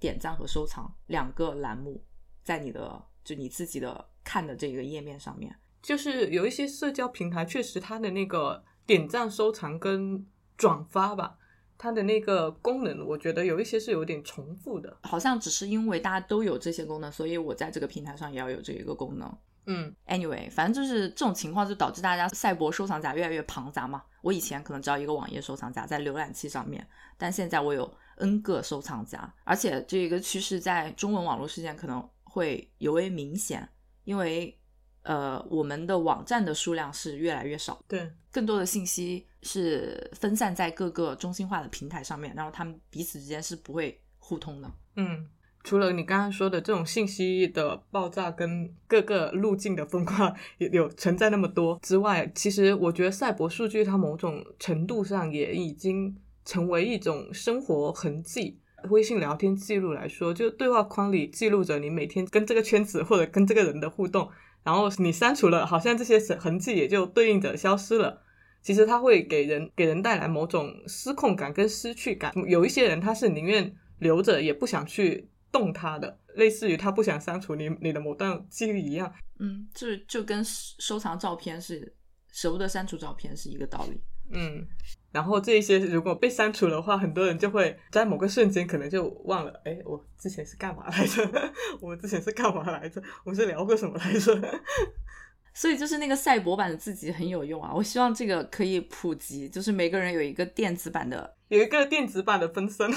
点赞和收藏两个栏目，在你的就你自己的看的这个页面上面。就是有一些社交平台，确实它的那个点赞、收藏跟转发吧，它的那个功能，我觉得有一些是有点重复的。好像只是因为大家都有这些功能，所以我在这个平台上也要有这一个功能。嗯 Anyway，反正就是这种情况，就导致大家赛博收藏夹越来越庞杂嘛。我以前可能只要一个网页收藏夹在浏览器上面，但现在我有 N 个收藏夹，而且这个趋势在中文网络事件可能会尤为明显，因为呃我们的网站的数量是越来越少，对，更多的信息是分散在各个中心化的平台上面，然后他们彼此之间是不会互通的。嗯，除了你刚刚说的这种信息的爆炸跟各个路径的分化有有存在那么多之外，其实我觉得赛博数据它某种程度上也已经成为一种生活痕迹。微信聊天记录来说，就对话框里记录着你每天跟这个圈子或者跟这个人的互动，然后你删除了，好像这些痕迹也就对应着消失了。其实它会给人给人带来某种失控感跟失去感。有一些人他是宁愿留着，也不想去动它的，类似于他不想删除你你的某段记忆一样。嗯，就就跟收藏照片是舍不得删除照片是一个道理。嗯，然后这一些如果被删除的话，很多人就会在某个瞬间可能就忘了，哎，我之前是干嘛来着？我们之前是干嘛来着？我们是聊过什么来着？所以就是那个赛博版的自己很有用啊！我希望这个可以普及，就是每个人有一个电子版的，有一个电子版的分身。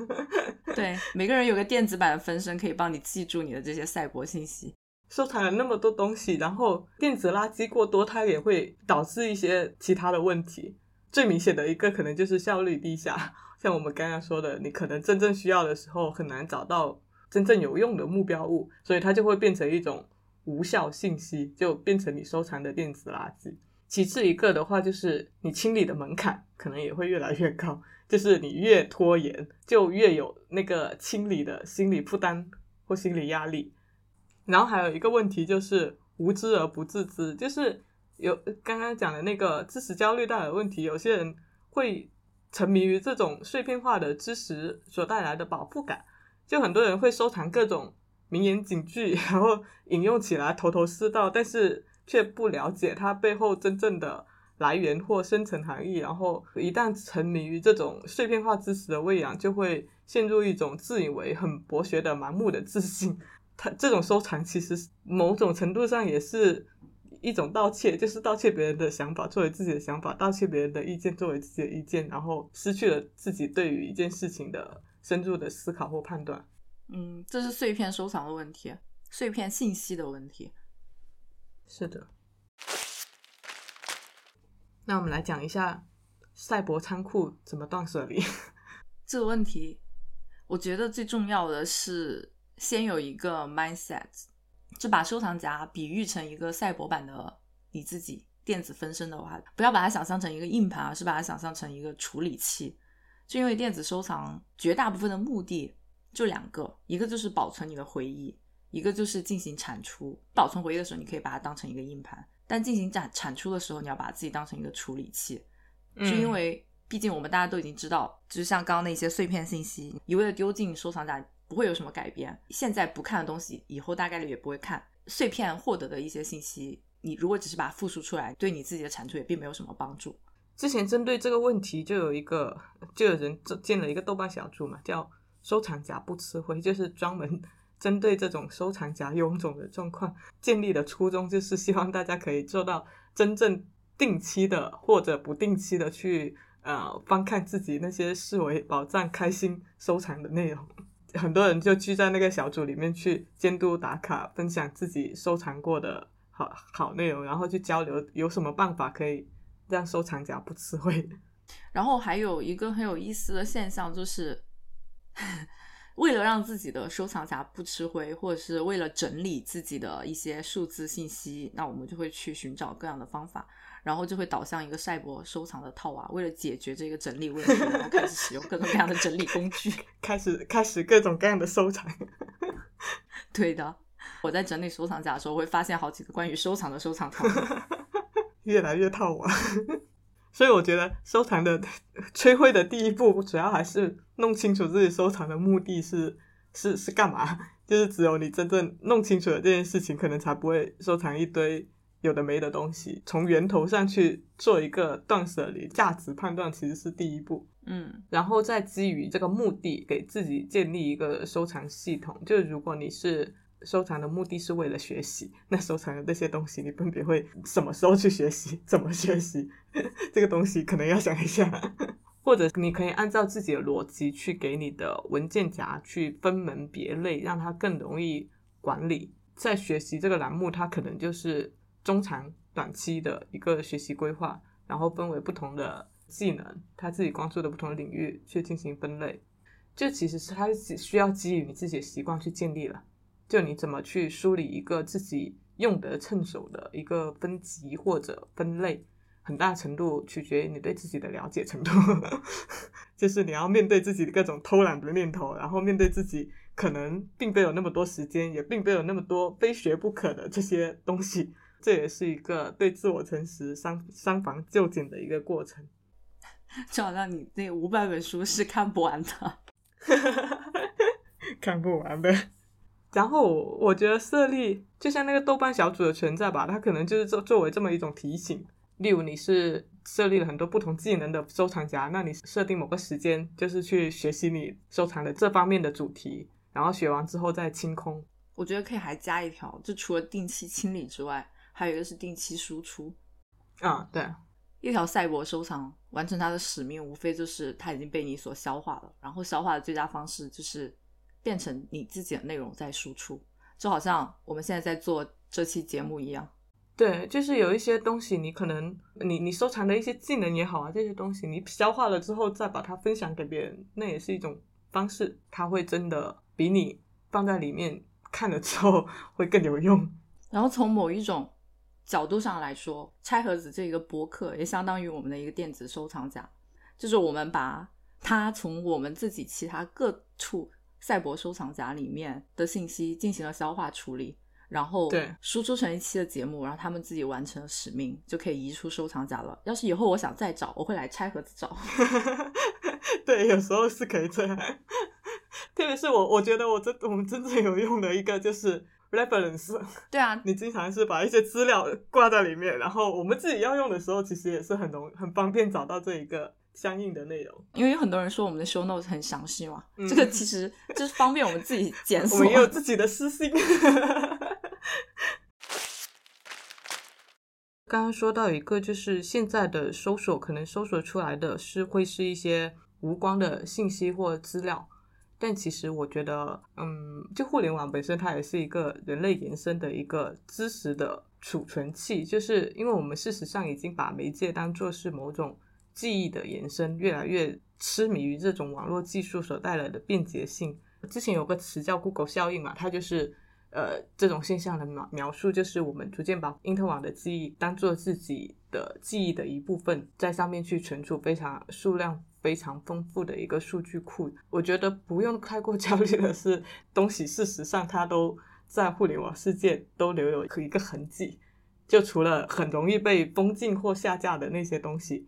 对，每个人有个电子版的分身，可以帮你记住你的这些赛博信息。收藏了那么多东西，然后电子垃圾过多，它也会导致一些其他的问题。最明显的一个可能就是效率低下，像我们刚刚说的，你可能真正需要的时候很难找到真正有用的目标物，所以它就会变成一种无效信息，就变成你收藏的电子垃圾。其次一个的话，就是你清理的门槛可能也会越来越高，就是你越拖延，就越有那个清理的心理负担或心理压力。然后还有一个问题就是无知而不自知，就是有刚刚讲的那个知识焦虑带来的问题，有些人会沉迷于这种碎片化的知识所带来的饱腹感，就很多人会收藏各种名言警句，然后引用起来头头是道，但是却不了解它背后真正的来源或深层含义，然后一旦沉迷于这种碎片化知识的喂养，就会陷入一种自以为很博学的盲目的自信。它这种收藏其实某种程度上也是一种盗窃，就是盗窃别人的想法作为自己的想法，盗窃别人的意见作为自己的意见，然后失去了自己对于一件事情的深入的思考或判断。嗯，这是碎片收藏的问题，碎片信息的问题。是的。那我们来讲一下赛博仓库怎么断舍离。这个问题，我觉得最重要的是先有一个 mindset，就把收藏夹比喻成一个赛博版的你自己。电子分身的话，不要把它想象成一个硬盘，而是把它想象成一个处理器。就因为电子收藏绝大部分的目的就两个，一个就是保存你的回忆，一个就是进行产出。保存回忆的时候，你可以把它当成一个硬盘；但进行产产出的时候，你要把自己当成一个处理器。就因为毕竟我们大家都已经知道，就像刚刚那些碎片信息，一味的丢进收藏夹不会有什么改变。现在不看的东西，以后大概率也不会看。碎片获得的一些信息。你如果只是把它复述出来，对你自己的产出也并没有什么帮助。之前针对这个问题，就有一个就有人建了一个豆瓣小组嘛，叫“收藏夹不吃灰”，就是专门 针对这种收藏夹臃肿的状况建立的初衷，就是希望大家可以做到真正定期的或者不定期的去呃翻看自己那些视为宝藏、开心收藏的内容。很多人就聚在那个小组里面去监督打卡，分享自己收藏过的。好好内容，然后去交流，有什么办法可以让收藏夹不吃灰？然后还有一个很有意思的现象，就是 为了让自己的收藏夹不吃灰，或者是为了整理自己的一些数字信息，那我们就会去寻找各样的方法，然后就会导向一个赛博收藏的套娃。为了解决这个整理问题，然后开始使用各种各样的整理工具，开始开始各种各样的收藏。对的。我在整理收藏夹的时候，会发现好几个关于收藏的收藏套，越来越套娃。所以我觉得收藏的摧毁的第一步，主要还是弄清楚自己收藏的目的是是是干嘛。就是只有你真正弄清楚了这件事情，可能才不会收藏一堆有的没的东西。从源头上去做一个断舍离，价值判断其实是第一步。嗯，然后再基于这个目的，给自己建立一个收藏系统。就是如果你是收藏的目的是为了学习，那收藏的这些东西，你分别会什么时候去学习？怎么学习？这个东西可能要想一下，或者你可以按照自己的逻辑去给你的文件夹去分门别类，让它更容易管理。在学习这个栏目，它可能就是中长短期的一个学习规划，然后分为不同的技能，他自己关注的不同领域去进行分类。这其实是它需要基于你自己的习惯去建立了。就你怎么去梳理一个自己用得趁手的一个分级或者分类，很大程度取决于你对自己的了解程度。就是你要面对自己的各种偷懒的念头，然后面对自己可能并没有那么多时间，也并没有那么多非学不可的这些东西。这也是一个对自我诚实、三三防就简的一个过程。就好像你那五百本书是看不完的，看不完的。然后我觉得设立就像那个豆瓣小组的存在吧，它可能就是作作为这么一种提醒。例如你是设立了很多不同技能的收藏夹，那你设定某个时间就是去学习你收藏的这方面的主题，然后学完之后再清空。我觉得可以还加一条，就除了定期清理之外，还有一个是定期输出。啊，对，一条赛博收藏完成它的使命，无非就是它已经被你所消化了，然后消化的最佳方式就是。变成你自己的内容在输出，就好像我们现在在做这期节目一样。对，就是有一些东西，你可能你你收藏的一些技能也好啊，这些东西你消化了之后再把它分享给别人，那也是一种方式。它会真的比你放在里面看了之后 会更有用。然后从某一种角度上来说，拆盒子这个博客也相当于我们的一个电子收藏夹，就是我们把它从我们自己其他各处。赛博收藏夹里面的信息进行了消化处理，然后输出成一期的节目，然后他们自己完成了使命，就可以移出收藏夹了。要是以后我想再找，我会来拆盒子找。对，有时候是可以这样。特别是我，我觉得我真我们真正有用的一个就是 reference。对啊，你经常是把一些资料挂在里面，然后我们自己要用的时候，其实也是很容很方便找到这一个。相应的内容，因为有很多人说我们的 show notes 很详细嘛，这个其实就是方便我们自己检索。我们也有自己的私信。刚刚说到一个，就是现在的搜索可能搜索出来的是会是一些无关的信息或资料，但其实我觉得，嗯，就互联网本身它也是一个人类延伸的一个知识的储存器，就是因为我们事实上已经把媒介当做是某种记忆的延伸，越来越痴迷于这种网络技术所带来的便捷性。之前有个词叫 Google 效应嘛，它就是呃这种现象的描描述，就是我们逐渐把因特网的记忆当做自己的记忆的一部分，在上面去存储非常数量。非常丰富的一个数据库，我觉得不用太过焦虑的是，东西事实上它都在互联网世界都留有一个痕迹，就除了很容易被封禁或下架的那些东西，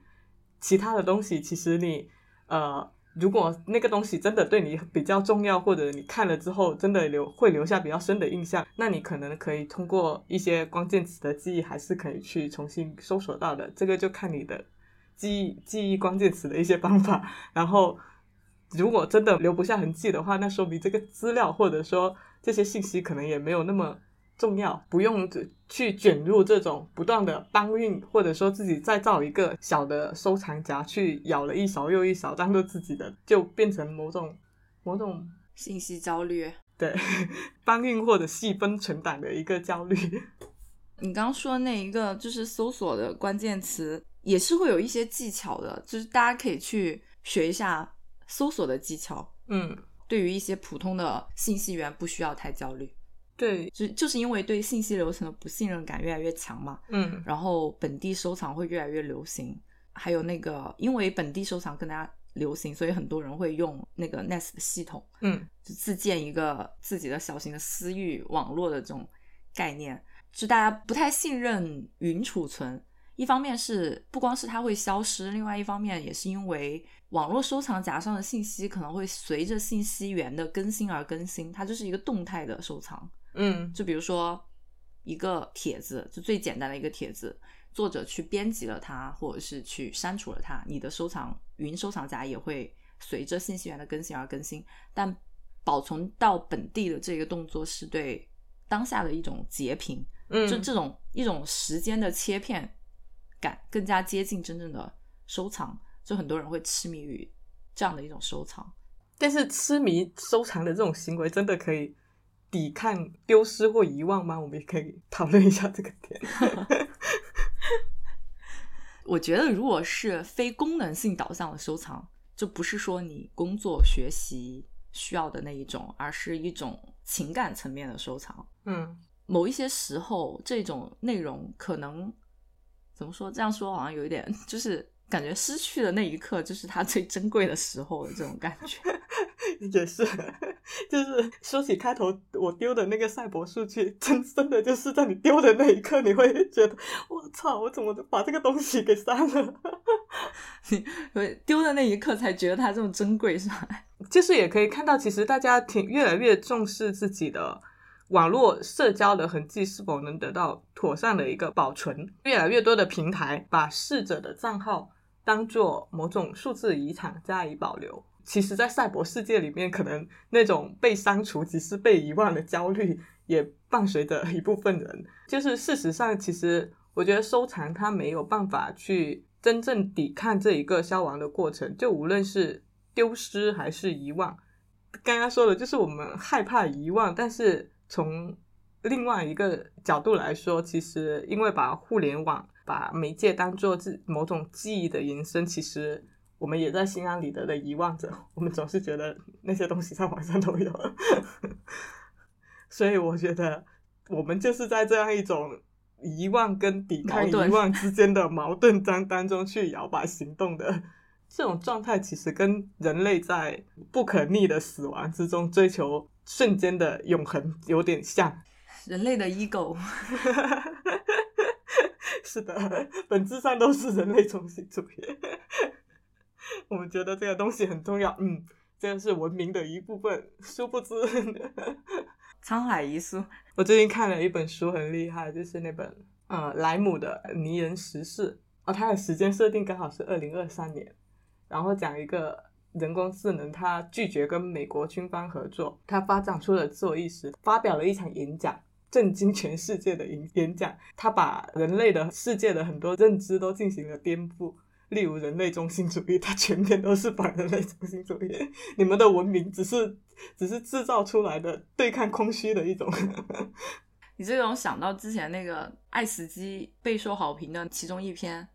其他的东西其实你呃，如果那个东西真的对你比较重要，或者你看了之后真的留会留下比较深的印象，那你可能可以通过一些关键词的记忆，还是可以去重新搜索到的，这个就看你的。记忆记忆关键词的一些方法，然后如果真的留不下痕迹的话，那说明这个资料或者说这些信息可能也没有那么重要，不用去卷入这种不断的搬运，或者说自己再造一个小的收藏夹去咬了一勺又一勺当做自己的，就变成某种某种信息焦虑，对搬运或者细分存档的一个焦虑。你刚说那一个就是搜索的关键词。也是会有一些技巧的，就是大家可以去学一下搜索的技巧。嗯，对于一些普通的信息源，不需要太焦虑。对，就就是因为对信息流程的不信任感越来越强嘛。嗯，然后本地收藏会越来越流行，还有那个因为本地收藏更加流行，所以很多人会用那个 Nest 系统。嗯，就自建一个自己的小型的私域网络的这种概念，就大家不太信任云储存。一方面是不光是它会消失，另外一方面也是因为网络收藏夹上的信息可能会随着信息源的更新而更新，它就是一个动态的收藏。嗯，就比如说一个帖子，就最简单的一个帖子，作者去编辑了它，或者是去删除了它，你的收藏云收藏夹也会随着信息源的更新而更新。但保存到本地的这个动作是对当下的一种截屏，嗯，就这种一种时间的切片。感更加接近真正的收藏，就很多人会痴迷于这样的一种收藏。但是痴迷收藏的这种行为，真的可以抵抗丢失或遗忘吗？我们也可以讨论一下这个点。我觉得，如果是非功能性导向的收藏，就不是说你工作学习需要的那一种，而是一种情感层面的收藏。嗯，某一些时候，这种内容可能。怎么说？这样说好像有一点，就是感觉失去的那一刻，就是他最珍贵的时候的这种感觉。也是，就是说起开头我丢的那个赛博数据，真真的就是在你丢的那一刻，你会觉得我操，我怎么把这个东西给删了？你丢的那一刻才觉得它这么珍贵，是吧？就是也可以看到，其实大家挺越来越重视自己的。网络社交的痕迹是否能得到妥善的一个保存？越来越多的平台把逝者的账号当做某种数字遗产加以保留。其实，在赛博世界里面，可能那种被删除即是被遗忘的焦虑也伴随着一部分人。就是事实上，其实我觉得收藏它没有办法去真正抵抗这一个消亡的过程。就无论是丢失还是遗忘，刚刚说的就是我们害怕遗忘，但是。从另外一个角度来说，其实因为把互联网、把媒介当做自某种记忆的延伸，其实我们也在心安理得的遗忘着。我们总是觉得那些东西在网上都有，所以我觉得我们就是在这样一种遗忘跟抵抗遗忘之间的矛盾当 当中去摇摆行动的这种状态，其实跟人类在不可逆的死亡之中追求。瞬间的永恒有点像人类的 ego，是的，本质上都是人类中心主义。我们觉得这个东西很重要，嗯，这个是文明的一部分。殊不知，沧海一粟。我最近看了一本书，很厉害，就是那本呃莱姆的《泥人时事》哦，它的时间设定刚好是二零二三年，然后讲一个。人工智能，它拒绝跟美国军方合作，它发展出了自我意识，发表了一场演讲，震惊全世界的演演讲。它把人类的世界的很多认知都进行了颠覆，例如人类中心主义，它全篇都是反人类中心主义。你们的文明只是 只是制造出来的对抗空虚的一种。你这种想到之前那个爱死机备受好评的其中一篇，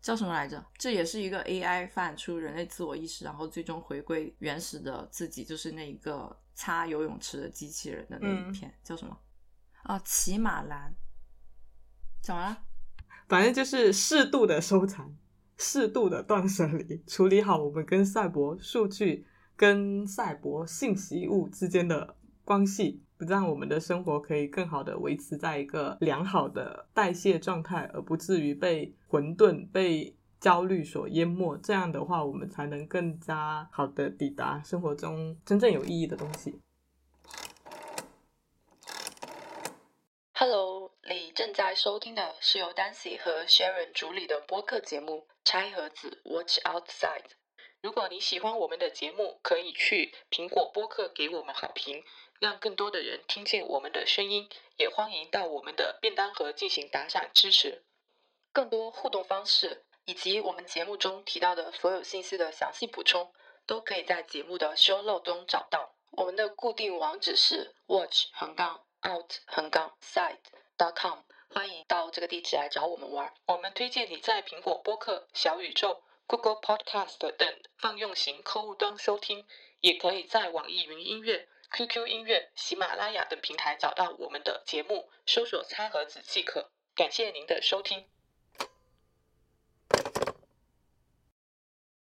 叫什么来着？这也是一个 AI 发展出人类自我意识，然后最终回归原始的自己，就是那一个擦游泳池的机器人的那一篇，叫什么？啊，骑马兰。怎么了。反正就是适度的收藏，适度的断舍离，处理好我们跟赛博数据、跟赛博信息物之间的关系。让我们的生活可以更好的维持在一个良好的代谢状态，而不至于被混沌、被焦虑所淹没。这样的话，我们才能更加好的抵达生活中真正有意义的东西。Hello，你正在收听的是由 Dancy 和 Sharon 主理的播客节目《拆盒子 Watch Outside》。如果你喜欢我们的节目，可以去苹果播客给我们好评。让更多的人听见我们的声音，也欢迎到我们的便当盒进行打赏支持。更多互动方式以及我们节目中提到的所有信息的详细补充，都可以在节目的 show note 中找到。我们的固定网址是 watch 横杠 out 横杠 side dot com，欢迎到这个地址来找我们玩。我们推荐你在苹果播客、小宇宙、Google Podcast 等泛用型客户端收听，也可以在网易云音乐。QQ 音乐、喜马拉雅等平台找到我们的节目，搜索“餐盒子”即可。感谢您的收听。